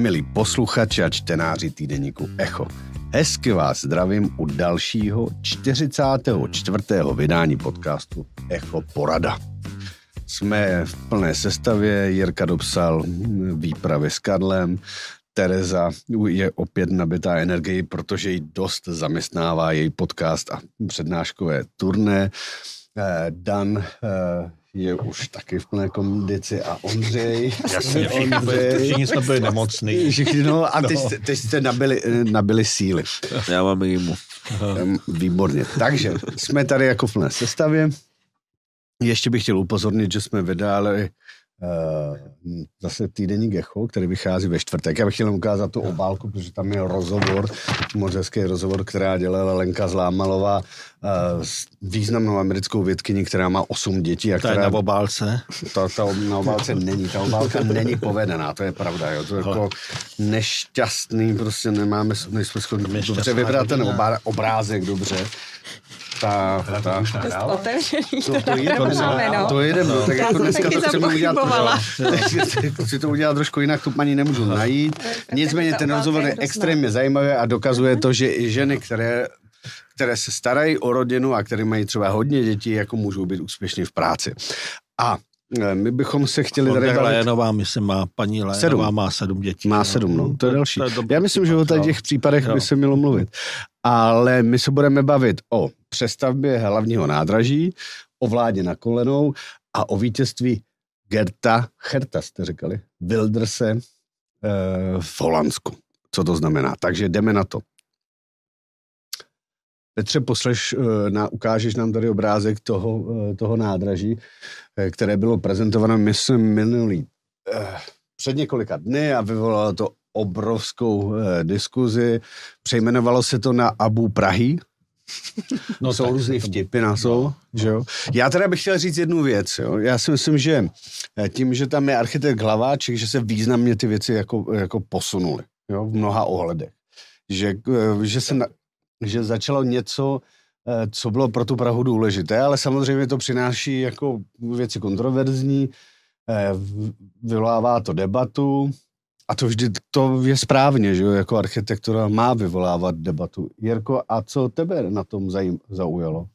milí posluchači a čtenáři týdeníku Echo. Hezky vás zdravím u dalšího 44. vydání podcastu Echo Porada. Jsme v plné sestavě, Jirka dopsal výpravy s Karlem, Tereza je opět nabitá energii, protože ji dost zaměstnává její podcast a přednáškové turné. Eh, Dan eh, je už taky v plné kondici a Ondřej. Jasně, všichni, Ondřej, všichni jsme byli nemocný. Všichni, no, a teď, no. teď jste nabili, nabili síly. Já mám jimu. Výborně. Takže jsme tady jako v plné sestavě. Ještě bych chtěl upozornit, že jsme vydali Uh, zase týdenní Gecho, který vychází ve čtvrtek. Já bych chtěl ukázat tu obálku, protože tam je rozhovor, moc hezký rozhovor, která dělala Lenka Zlámalová uh, s významnou americkou vědkyní, která má osm dětí. A která, to je na obálce? To, to na obálce není, ta obálka není povedená, to je pravda. Jo. To je jako nešťastný, prostě nemáme, nejsme schopni dobře vybrat ten obrázek dobře ta, ta, ta, to, to, jedeme, no. to jedeme, no. tak jako dneska to chceme udělat, si to udělat trošku jinak, tu paní nemůžu najít. Nicméně ten rozhovor je extrémně zajímavý a dokazuje to, že i ženy, které které se starají o rodinu a které mají třeba hodně dětí, jako můžou být úspěšní v práci. A e, my bychom se chtěli tady bavit... Lénová, myslím, má, paní Lénová sedm. má sedm dětí. Má no. sedm, no, to je další. Já myslím, že o těch případech by se mělo mluvit. Ale my se budeme bavit o přestavbě hlavního nádraží, o vládě na kolenou a o vítězství Gerta, Herta jste říkali, Wilderse eh, v Holandsku. Co to znamená? Takže jdeme na to. Petře, posleš, eh, na, ukážeš nám tady obrázek toho, eh, toho nádraží, eh, které bylo prezentováno, myslím, minulý před několika dny a vyvolalo to obrovskou diskuzi. Přejmenovalo se to na Abu Prahy, No jsou různý vtipy na jsou, no, že jo. Já teda bych chtěl říct jednu věc, jo. Já si myslím, že tím, že tam je architekt Hlaváček, že se významně ty věci jako, jako posunuly, jo, v mnoha ohledech. Že, že se na, že začalo něco, eh, co bylo pro tu Prahu důležité, ale samozřejmě to přináší jako věci kontroverzní, eh, vyvolává to debatu a to vždy to je správně, že jo, jako architektura má vyvolávat debatu. Jirko, a co tebe na tom zajím, zaujalo?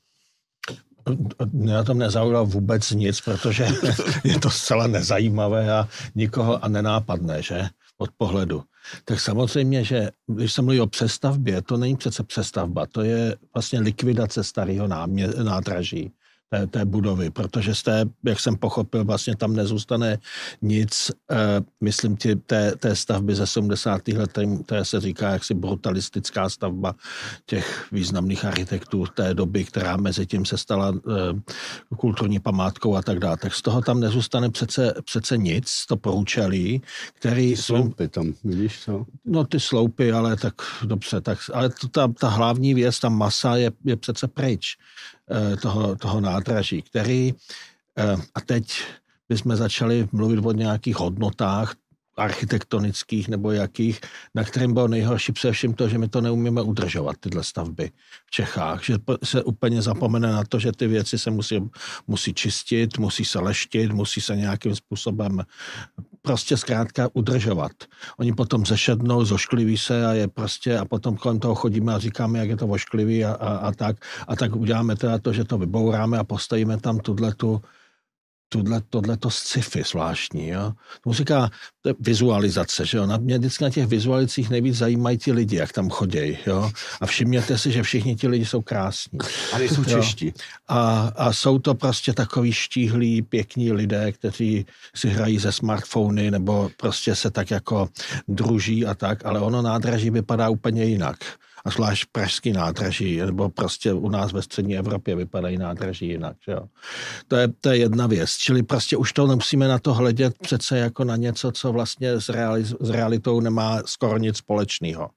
Na tom nezaujalo vůbec nic, protože je to zcela nezajímavé a nikoho a nenápadné, že? Od pohledu tak samozřejmě, že když se mluví o přestavbě, to není přece přestavba, to je vlastně likvidace starého nádraží té, té budovy, protože z té, jak jsem pochopil, vlastně tam nezůstane nic, eh, myslím ti, té, té stavby ze 70. let, které se říká jaksi brutalistická stavba těch významných architektů té doby, která mezi tím se stala eh, kulturní památkou a tak dále. Tak z toho tam nezůstane přece, přece nic, to poručelí, který... Sloupy tam, vidíš co? No ty sloupy, ale tak dobře, tak, ale to, ta, ta hlavní věc, ta masa je, je přece pryč. Eh, toho, toho nádraží, který, eh, a teď bychom začali mluvit o nějakých hodnotách architektonických nebo jakých, na kterým bylo nejhorší především to, že my to neumíme udržovat, tyhle stavby v Čechách, že se úplně zapomene na to, že ty věci se musí, musí čistit, musí se leštit, musí se nějakým způsobem prostě zkrátka udržovat. Oni potom zešednou, zoškliví se a je prostě a potom kolem toho chodíme a říkáme, jak je to vošklivý a, a, a tak. A tak uděláme teda to, že to vybouráme a postavíme tam tuhle tu tohle, tohleto sci-fi zvláštní. Jo? To říká to je vizualizace. Že jo? Na mě vždycky na těch vizualicích nejvíc zajímají ti lidi, jak tam chodí. Jo? A všimněte si, že všichni ti lidi jsou krásní. A nejsou čeští. A, a jsou to prostě takový štíhlí, pěkní lidé, kteří si hrají ze smartfony nebo prostě se tak jako druží a tak, ale ono nádraží vypadá úplně jinak a zvlášť pražský nádraží, nebo prostě u nás ve střední Evropě vypadají nádraží jinak. Že jo. To, je, to je jedna věc. Čili prostě už to nemusíme na to hledět přece jako na něco, co vlastně s, reali- s realitou nemá skoro nic společného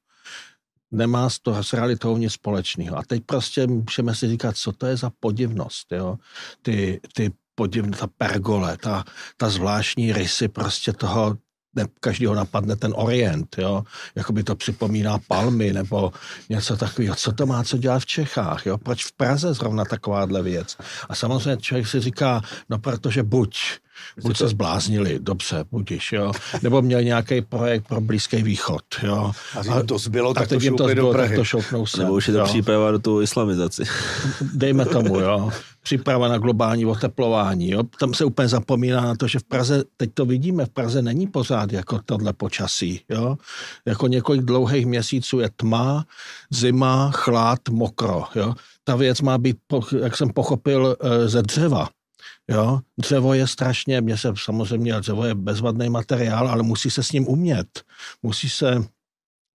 nemá s, to, s realitou nic společného. A teď prostě můžeme si říkat, co to je za podivnost, jo? Ty, ty podivné, ta pergole, ta, ta zvláštní rysy prostě toho, ne, každýho napadne ten orient, jo, jako by to připomíná palmy nebo něco takového. Co to má co dělat v Čechách, jo, proč v Praze zrovna takováhle věc? A samozřejmě člověk si říká, no protože buď Buď se zbláznili, dobře, budíš, jo. Nebo měl nějaký projekt pro Blízký východ, jo. A, a to zbylo, tak, tak to šoupli do Prahy. Tak to šoupnou se. Nebo už je to příprava do tu islamizaci. Dejme tomu, jo. Příprava na globální oteplování, jo. Tam se úplně zapomíná na to, že v Praze, teď to vidíme, v Praze není pořád jako tohle počasí, jo. Jako několik dlouhých měsíců je tma, zima, chlad, mokro, jo. Ta věc má být, jak jsem pochopil, eh, ze dřeva, Jo? Dřevo je strašně, mě se samozřejmě, dřevo je bezvadný materiál, ale musí se s ním umět. Musí se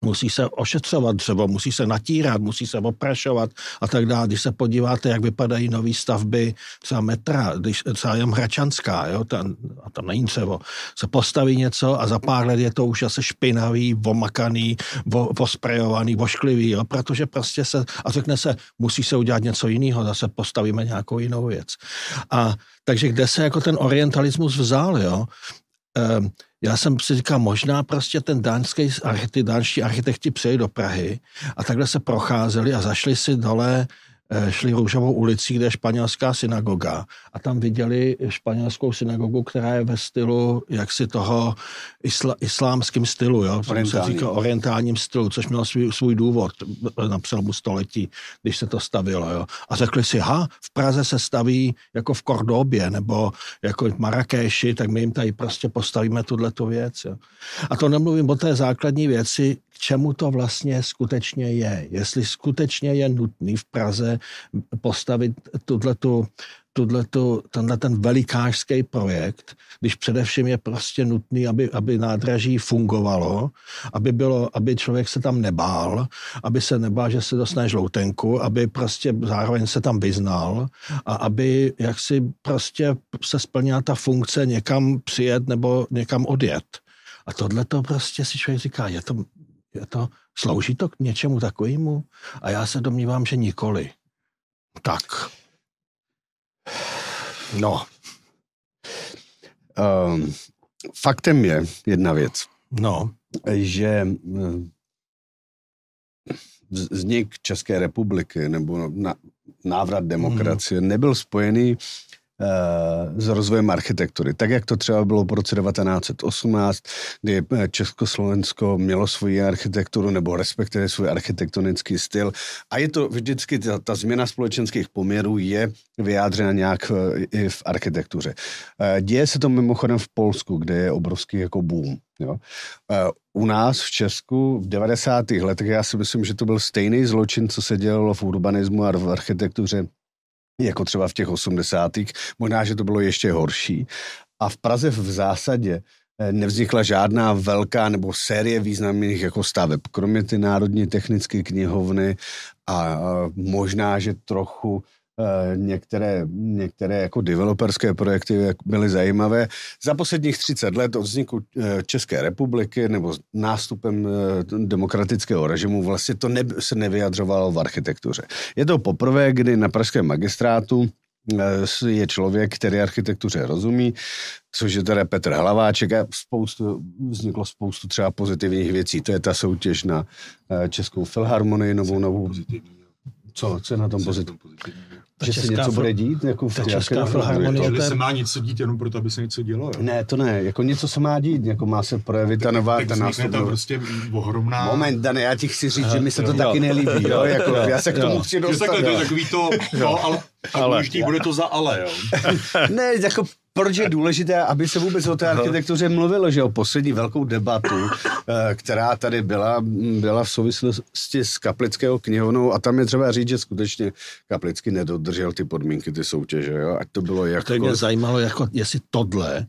musí se ošetřovat dřevo, musí se natírat, musí se oprašovat a tak dále. Když se podíváte, jak vypadají nové stavby, třeba metra, když třeba jen Hračanská, jo, tam, a tam není dřevo, se postaví něco a za pár let je to už asi špinavý, omakaný, vo, osprejovaný, vošklivý, jo, protože prostě se, a řekne se, musí se udělat něco jiného, zase postavíme nějakou jinou věc. A takže kde se jako ten orientalismus vzal, jo? Ehm, já jsem si říkal, možná prostě ten dánský, ty dánští architekti přijeli do Prahy a takhle se procházeli a zašli si dole šli Růžovou ulicí, kde je španělská synagoga a tam viděli španělskou synagogu, která je ve stylu jaksi toho isla, islámským stylu, jo? se říká orientálním stylu, což mělo svůj, svůj důvod na přelomu století, když se to stavilo. Jo? A řekli si, ha, v Praze se staví jako v Kordobě nebo jako v Marrakeši, tak my jim tady prostě postavíme tuhle tu věc. Jo? A to nemluvím o té základní věci, k čemu to vlastně skutečně je. Jestli skutečně je nutný v Praze postavit tuhletu, tuhletu, tenhle ten velikářský projekt, když především je prostě nutný, aby, aby nádraží fungovalo, aby, bylo, aby člověk se tam nebál, aby se nebál, že se dostane žloutenku, aby prostě zároveň se tam vyznal a aby jaksi prostě se splnila ta funkce někam přijet nebo někam odjet. A tohle to prostě si člověk říká, je to, je to, slouží to k něčemu takovému? A já se domnívám, že nikoli. Tak. No. Um, faktem je jedna věc. No. Že eh, vznik České republiky nebo návrat demokracie hmm. nebyl spojený s rozvojem architektury. Tak, jak to třeba bylo po roce 1918, kdy eh, Československo mělo svoji architekturu nebo respektive svůj architektonický styl. A je to vždycky, ta, ta změna společenských poměrů je vyjádřena nějak eh, i v architektuře. Děje se to mimochodem v Polsku, kde je obrovský jako boom. Jo. U nás v Česku v 90. letech já si myslím, že to byl stejný zločin, co se dělalo v urbanismu a v architektuře jako třeba v těch 80. Možná, že to bylo ještě horší. A v Praze v zásadě eh, nevznikla žádná velká nebo série významných jako staveb, kromě ty Národní technické knihovny a možná, že trochu Eh, některé, některé jako developerské projekty byly zajímavé. Za posledních 30 let od vzniku eh, České republiky nebo nástupem eh, demokratického režimu vlastně to ne, se nevyjadřovalo v architektuře. Je to poprvé, kdy na pražském magistrátu je člověk, který architektuře rozumí, což je teda Petr Hlaváček a spoustu, vzniklo spoustu třeba pozitivních věcí. To je ta soutěž na Českou filharmonii, novou, novou. Co, co je na tom pozitivní? Že se něco bude dít? Jako v ta česká filharmonie. Že se má něco dít jenom proto, aby se něco dělo. Jo? Ne, to ne. Jako něco se má dít. Jako má se projevit ta nová, tak ta nástup. tam prostě ohromná... Moment, Dane, já ti chci říct, že mi se to taky nelíbí. Jo? Jako, já se k tomu chci dostat. Takhle, to je takový to, no, ale, ale. bude to za ale, jo. ne, jako proč je důležité, aby se vůbec o té architektuře mluvilo, že o poslední velkou debatu, eh, která tady byla, byla v souvislosti s Kaplického knihovnou a tam je třeba říct, že skutečně Kaplický nedodržel ty podmínky, ty soutěže, jo? ať to bylo jak. To mě zajímalo, jako, jestli tohle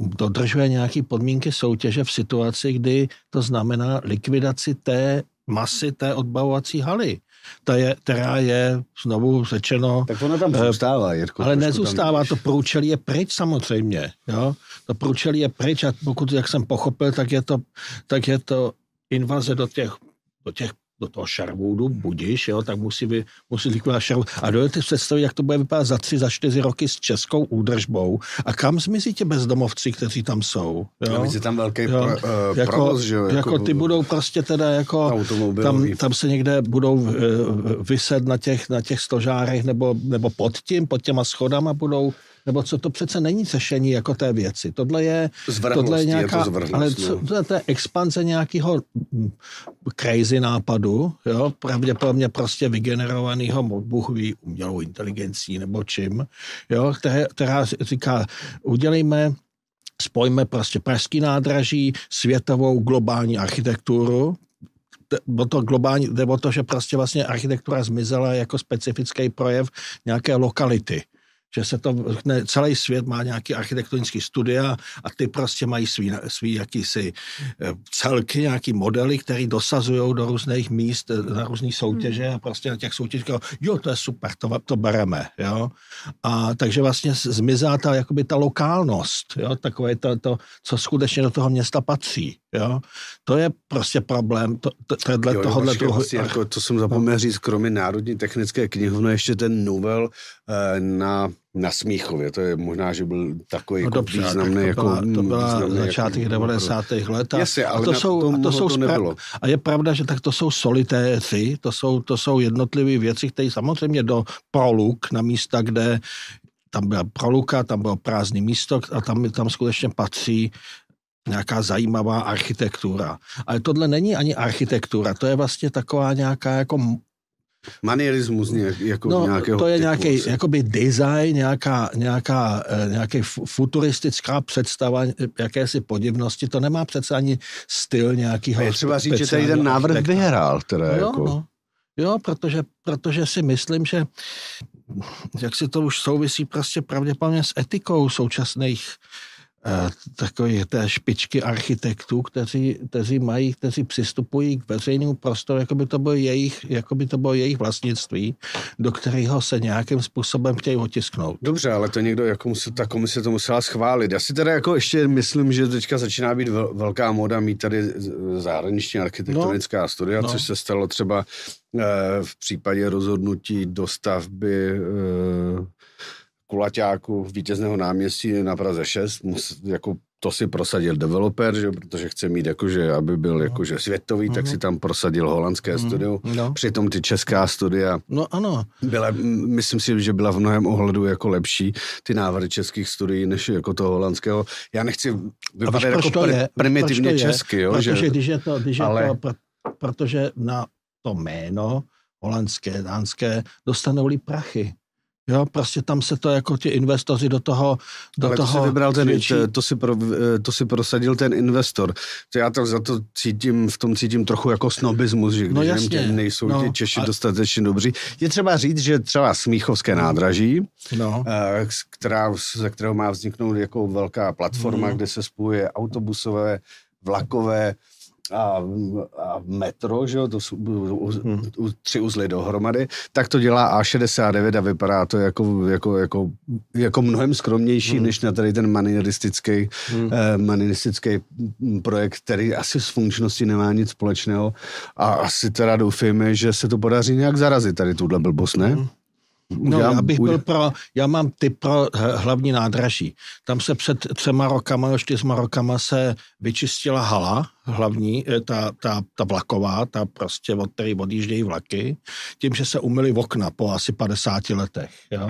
dodržuje nějaké podmínky soutěže v situaci, kdy to znamená likvidaci té masy té odbavovací haly ta je, která je znovu řečeno... Tak ono tam zůstává, Jirko. Ale nezůstává, tam... to průčelí je pryč samozřejmě. Jo? To průčelí je pryč a pokud, jak jsem pochopil, tak je to, tak je to invaze do těch, do těch do toho Sherwoodu, budíš, jo, tak musí, vy, musí likvidovat Sherwood. A dovedete představit, jak to bude vypadat za tři, za čtyři roky s českou údržbou. A kam zmizí ti bezdomovci, kteří tam jsou? Jo? je tam velký jo? Pro, uh, jako, provoz, že jo? Jako, jako ty budou prostě teda jako, tam, tam se někde budou uh, vyset na těch, na těch stožárech nebo, nebo pod tím, pod těma schodama budou Nebo co to přece není řešení jako té věci. Tohle je, Zvrhlost, tohle je nějaká, je to zvrhlost, ale co, no. to je, to je expanze nějakého mm, crazy nápadu, jo, pravděpodobně prostě vygenerovaného, Bůh ví, umělou inteligencí nebo čím, jo, které, která říká, udělejme spojíme prostě pražský nádraží, světovou globální architekturu, o to globální, jde o to, že prostě vlastně architektura zmizela jako specifický projev nějaké lokality že se to, ne, celý svět má nějaký architektonický studia a ty prostě mají svý, svý jakýsi eh, celky, nějaký modely, které dosazují do různých míst, eh, na různé soutěže a prostě na těch soutěžích, jo, to je super, to, to bereme, jo. A takže vlastně zmizá ta, jakoby ta lokálnost, jo, takové to, to, co skutečně do toho města patří, jo. To je prostě problém to, to, tohle, jo, tohohle toho... Vlastně, jako, to jsem zapomněl říct, kromě Národní technické knihovny, ještě ten novel eh, na na Smíchově, to je možná, že byl takový no, jako dobře, významný. To jako, byla, to byla významný začátek jako, 90. let. A, Jasně, ale a to, jsou, a to, jsou to nebylo. A je pravda, že tak to jsou solitéři, to jsou, to jsou jednotlivé věci, které samozřejmě do proluk na místa, kde tam byla proluka, tam bylo prázdné místo a tam, tam skutečně patří nějaká zajímavá architektura. Ale tohle není ani architektura, to je vlastně taková nějaká jako Manierismus nějak, jako no, nějakého to je typu, nějaký asi. jakoby design, nějaká, nějaká, eh, nějaký futuristická představa jakési podivnosti. To nemá přece ani styl nějakýho... je třeba říct, že tady ten návrh vyhrál. Teda jo, jako... no. jo protože, protože si myslím, že jak si to už souvisí prostě pravděpodobně s etikou současných Eh, takové té špičky architektů, kteří, kteří mají, kteří přistupují k veřejnému prostoru, jako by to bylo jejich, jako by to bylo jejich vlastnictví, do kterého se nějakým způsobem chtějí otisknout. Dobře, ale to někdo, jako musel, ta komise to musela schválit. Já si teda jako ještě myslím, že teďka začíná být vel, velká moda mít tady zahraniční architektonická no, studia, no. což se stalo třeba eh, v případě rozhodnutí dostavby eh, kulaťáku vítězného náměstí na Praze 6, mus, jako to si prosadil developer, že, protože chce mít jakože, aby byl no. jakože světový, mm tak si tam prosadil holandské mm studio. No. Přitom ty česká studia no, ano. Byla, myslím si, že byla v mnohem ohledu jako lepší ty návrhy českých studií, než jako toho holandského. Já nechci vypadat jako pr- je? primitivně to česky. Jo, protože že, když je to, když ale... je to, protože na to jméno holandské, dánské dostanou-li prachy. Jo, prostě tam se to jako ti investoři do toho do Ale toho to si vybral ten, to si, pro, to si prosadil ten investor. To já to za to cítím, v tom cítím trochu jako snobismus, že když no jasně, nejsou no, ti Češi a... dostatečně dobří. Je třeba říct, že třeba Smíchovské nádraží, no. Eh, která, ze kterého má vzniknout jako velká platforma, mm. kde se spojuje autobusové, vlakové, a, a metro, že jo, to jsou hmm. tři uzly dohromady, tak to dělá A69 a vypadá to jako, jako, jako, jako mnohem skromnější, hmm. než na tady ten manieristický, hmm. eh, manieristický projekt, který asi s funkčností nemá nic společného a asi teda doufejme, že se to podaří nějak zarazit tady tuhle blbost, ne? Hmm. No, já bych byl pro, já mám typ pro hlavní nádraží. Tam se před třema rokama, čtyřma rokama se vyčistila hala, hlavní, eh, ta, ta, ta vlaková, ta prostě, od které odjíždějí vlaky, tím, že se umyli v okna po asi 50 letech. Jo?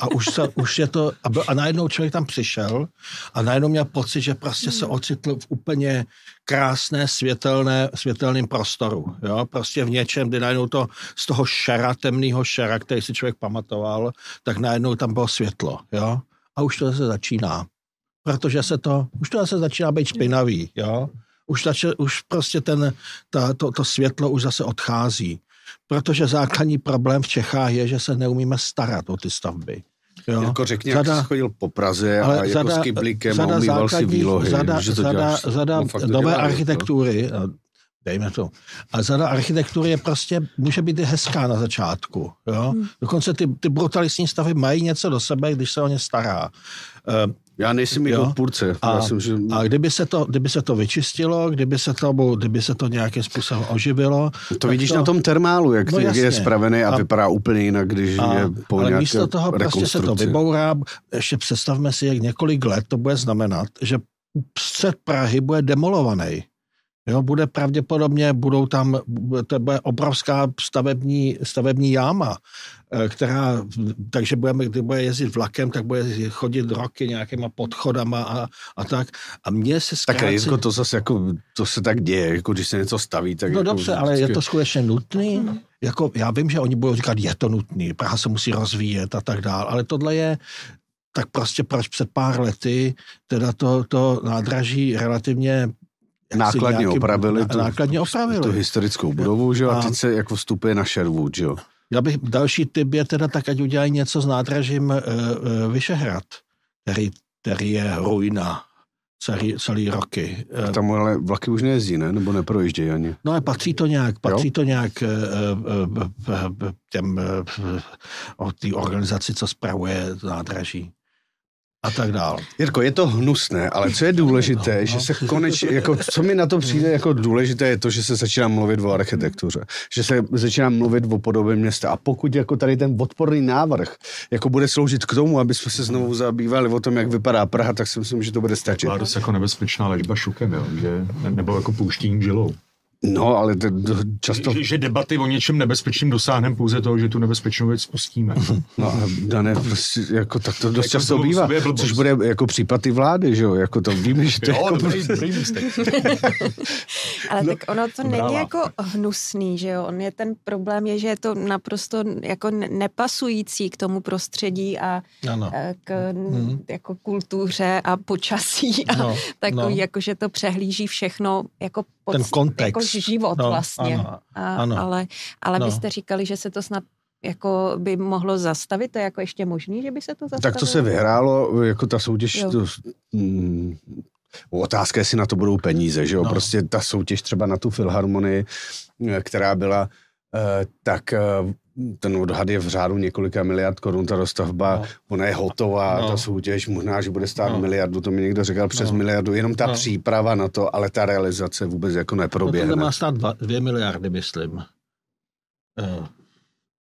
A už, se, už je to, a, byl, a najednou člověk tam přišel a najednou měl pocit, že prostě se ocitl v úplně krásné světelné, světelném prostoru. Jo? Prostě v něčem, kdy najednou to z toho šera, temného šera, který si člověk pamatoval, tak najednou tam bylo světlo. Jo? A už to zase začíná. Protože se to, už to zase začíná být špinavý. Jo? Už, začal, už prostě ten, ta, to, to světlo už zase odchází. Protože základní problém v Čechách je, že se neumíme starat o ty stavby. Jo. Jako řekni, zada, jak jsi chodil po Praze a jako zada, s kyblíkem a umýval si výlohy. Zada, že to zada, děláš, zada no, nové architektury, no. dejme to. A zada architektury je prostě, může být i hezká na začátku. Jo? Hmm. Dokonce ty, ty brutalistní stavy mají něco do sebe, když se o ně stará. Já nejsem jich odpůrce. A, Já jsem, že... a kdyby, se to, kdyby se to vyčistilo, kdyby se to, kdyby se to nějakým způsobem oživilo. To vidíš to... na tom termálu, jak, no, jak je spravený a, a vypadá úplně jinak, když a, je po Ale místo toho prostě se to vybourá. Ještě představme si, jak několik let to bude znamenat, že střed Prahy bude demolovaný. Jo, bude pravděpodobně, budou tam, to bude obrovská stavební, stavební jáma, která, takže budeme, kdy bude jezdit vlakem, tak bude chodit roky nějakýma podchodama a, a tak. A mně se zkrátce... Tak Rejsko, to zase jako, to se tak děje, jako když se něco staví, tak No jako dobře, ale je to skutečně nutný? Jako, já vím, že oni budou říkat, je to nutný, Praha se musí rozvíjet a tak dále, ale tohle je, tak prostě proč před pár lety teda to, to nádraží relativně nákladně nějakým- opravili, tu, nákladně opravili. tu historickou budovu, že jo, a A- teď se jako vstupuje na Sherwood, že jo. Já bych další typ je teda tak, ať udělají něco s nádražím uh, uh, Vyšehrad, který, který je ruina celý, celý roky. Eh, Tam ale vlaky už nejezdí, ne? Nebo neprojíždějí ani. No ale patří to nějak, patří to nějak uh, uh, uh, těm uh, o té organizaci, co spravuje nádraží a tak dál. Jirko, je to hnusné, ale co je důležité, No, že no. se konečně, jako, co mi na to přijde jako důležité, je to, že se začíná mluvit o architektuře, že se začíná mluvit o podobě města a pokud jako tady ten odporný návrh jako bude sloužit k tomu, aby jsme se znovu zabývali o tom, jak vypadá Praha, tak si myslím, že to bude stačit. Byla dost jako nebezpečná léčba šukem, jo? Že, nebo jako pouštění žilou. No, ale to, to často... Že, že, debaty o něčem nebezpečným dosáhneme pouze toho, že tu nebezpečnou věc spustíme. No, a Dané, prostě, jako, tak to dost Jako často to bývá, což bude jako případ i vlády, že jo, jako to víme, že to je Jo, jako dobrý, prostě- dobrý. Ale No, tak ono to není jako hnusný, že jo? On je ten problém, je, že je to naprosto jako ne- nepasující k tomu prostředí a Ano. eh, k Mhm. jako kultuře a počasí a No, takový, no. jako že to přehlíží všechno jako, pod, Ten kontext. jako život No, vlastně. ano, a, ano. Ale, ale No. vy jste říkali, že se to snad jako by mohlo zastavit, to je jako ještě možný, že by se to zastavilo? Tak to se vyhrálo, jako ta soutěž, Jo. to, mm, otázka, jestli na to budou peníze, že jo, No. prostě ta soutěž třeba na tu filharmonii, eh, která byla, eh, tak eh, ten odhad je v řádu několika miliard korun, ta dostavba, No. ona je hotová, No. ta soutěž možná, že bude stát No. miliardu, to mi někdo říkal přes No. miliardu, jenom ta No. příprava na to, ale ta realizace vůbec jako No, neproběhne. tohle má stát dva, dvě miliardy, myslím. Uh,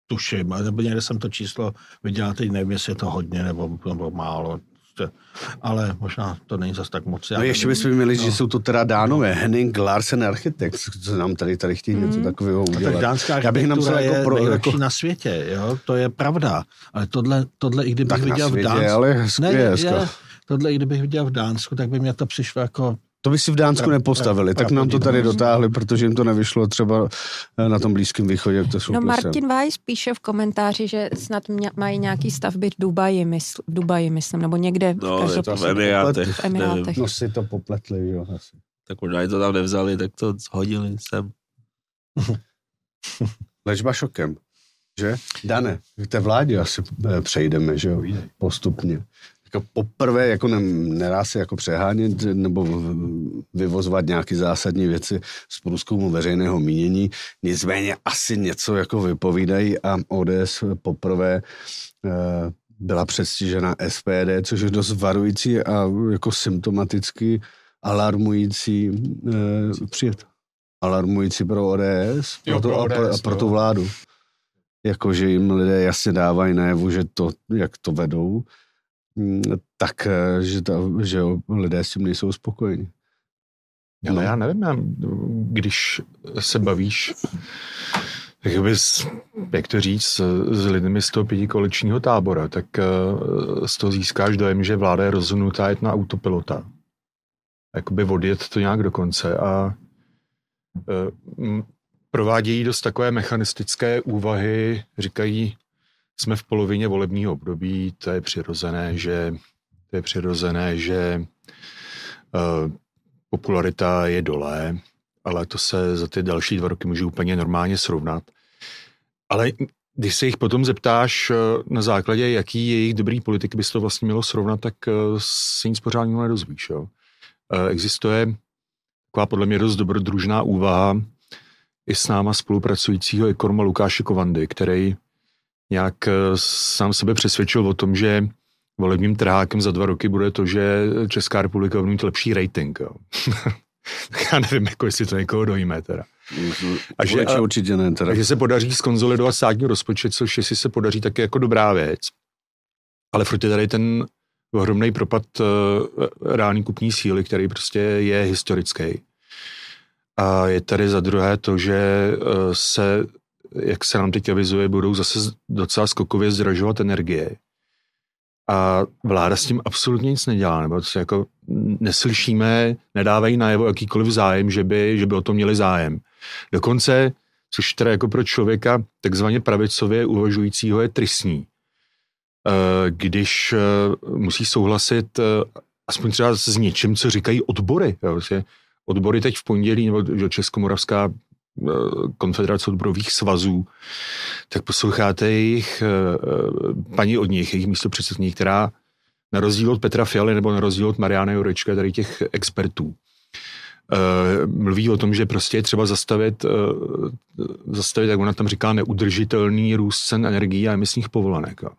tuším, ale nebo někde jsem to číslo viděl, teď nevím, jestli je to hodně nebo, nebo málo. Prostě, Ale možná to není zas tak moc. já No ještě nevím. bychom měli, No. že jsou to teda dánové, Henning Larsen Architects, co nám tady, tady chtějí něco Mhm. takového Tak udělat. dánská Já bych architektura napsal jako je pro- nejlepší jako- na světě, jo? to je pravda. Ale tohle, tohle i kdybych Tak na viděl v světě, Dánsku, ale hezky ne, je hezka. je, tohle i kdybych viděl v Dánsku, tak by mě to přišlo jako, To by si v Dánsku Pra- nepostavili, pra- tak nám to tady pravdivnost. dotáhli, protože jim to nevyšlo třeba eh, na tom Blízkém východě, jak to jsou No Martin Weiss píše v komentáři, že snad mě, mají nějaký stavby v Dubaji, mysl, v Dubaji myslím, nebo někde No, v je to v Emirátech. v Emirátech. No si to popletli, jo, asi. Tak možná i to tam nevzali, tak to hodili sem. Léčba šokem, že? Dane, k té vládě asi eh, přejdeme, že jo, postupně. Jako poprvé, jako ne, nedá se jako přehánět nebo vyvozovat nějaké zásadní věci z průzkumu veřejného mínění, nicméně asi něco jako vypovídají a ODS poprvé eh, byla předstižena SPD, což je dost varující a jako symptomaticky alarmující eh, přijet. Alarmující pro ODS, Jo, pro, pro to, a pro, a ODS, pro tu vládu. Jakože jim lidé jasně dávají najevu, že to, jak to vedou, tak, eh, že, ta, že jo, lidé s tím nejsou spokojeni. Ale No. já nevím, já, když se bavíš jakoby s, jak to říct, s, s lidmi z toho pětikoaličního tábora, tak uh, z toho získáš dojem, že vláda je rozhodnutá jet na autopilota. Jakoby odjet to nějak do konce a uh, provádějí dost takové mechanistické úvahy, říkají, jsme v polovině volebního období, to je přirozené, že to je přirozené, že uh, popularita je dole, ale to se za ty další dva roky může úplně normálně srovnat. Ale když se jich potom zeptáš eh, na základě, jaký jejich dobrý politik bys to vlastně mělo srovnat, tak eh, se nic pořádného nedozvíš. Jo. Existuje taková podle mě dost dobrodružná úvaha i s náma spolupracujícího ekonoma Lukáše Kovandy, který nějak eh, sám sebe přesvědčil o tom, že volebním trhákem za dva roky bude to, že Česká republika bude mít lepší rating. Jo. Já nevím, jako jestli to někoho dojíme teda. A že, a- určitě ne. Teda. Takže se podaří skonzolidovat státní rozpočet, což jestli se podaří, tak je jako dobrá věc. Ale furt je tady ten ohromný propad uh, reální kupní síly, který prostě je historický. A je tady za druhé to, že eh, se, jak se nám teď avizuje, budou zase docela skokově zdražovat energie. A vláda s tím absolutně nic nedělá, nebo se jako neslyšíme, nedávají najevo jakýkoliv zájem, že by, že by o to měli zájem. Dokonce, což teda jako pro člověka takzvaně pravicově uvažujícího je tristní, eh, když eh, musí souhlasit aspoň třeba s něčím, co říkají odbory. Jo, odbory teď v pondělí, nebo Českomoravská eh, konfederace odborových svazů, tak posloucháte jejich eh, paní od nich, jejich místo předsední, která na rozdíl od Petra Fialy nebo na rozdíl od Mariana Jurečka, tady těch expertů, eh, mluví o tom, že prostě je třeba zastavit, zastavit, jak ona tam říká, neudržitelný růst cen energií a emisních povolenek. A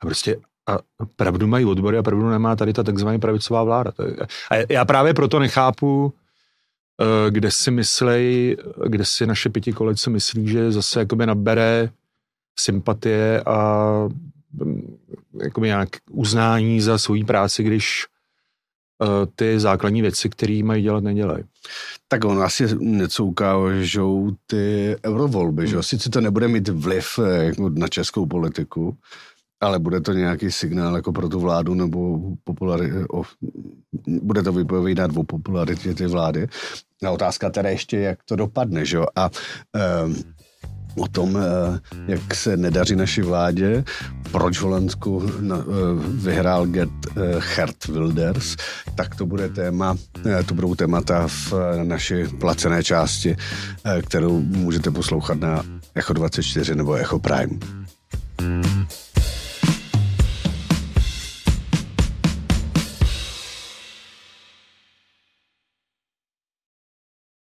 prostě a pravdu mají odbory a pravdu nemá tady ta takzvaná pravicová vláda. A já právě proto nechápu, Eh, kde si myslej, kde si naše pětikolice myslí, že zase jakoby nabere sympatie a mm, jakoby nějak uznání za svoji práci, když uh, ty základní věci, které mají dělat, nedělají. Tak on asi něco ukážou ty eurovolby, že? Hmm. Sice to nebude mít vliv eh, jako na českou politiku, ale bude to nějaký signál jako pro tu vládu nebo populari- o, bude to vypovídat o popularitě té vlády. A otázka teda ještě, jak to dopadne, že jo? A um, o tom, eh, jak se nedaří naší vládě, proč Holandsku eh, vyhrál Gert Hert Wilders, tak to bude téma, to budou témata v naší placené části, kterou můžete poslouchat na Echo 24 nebo Echo Prime.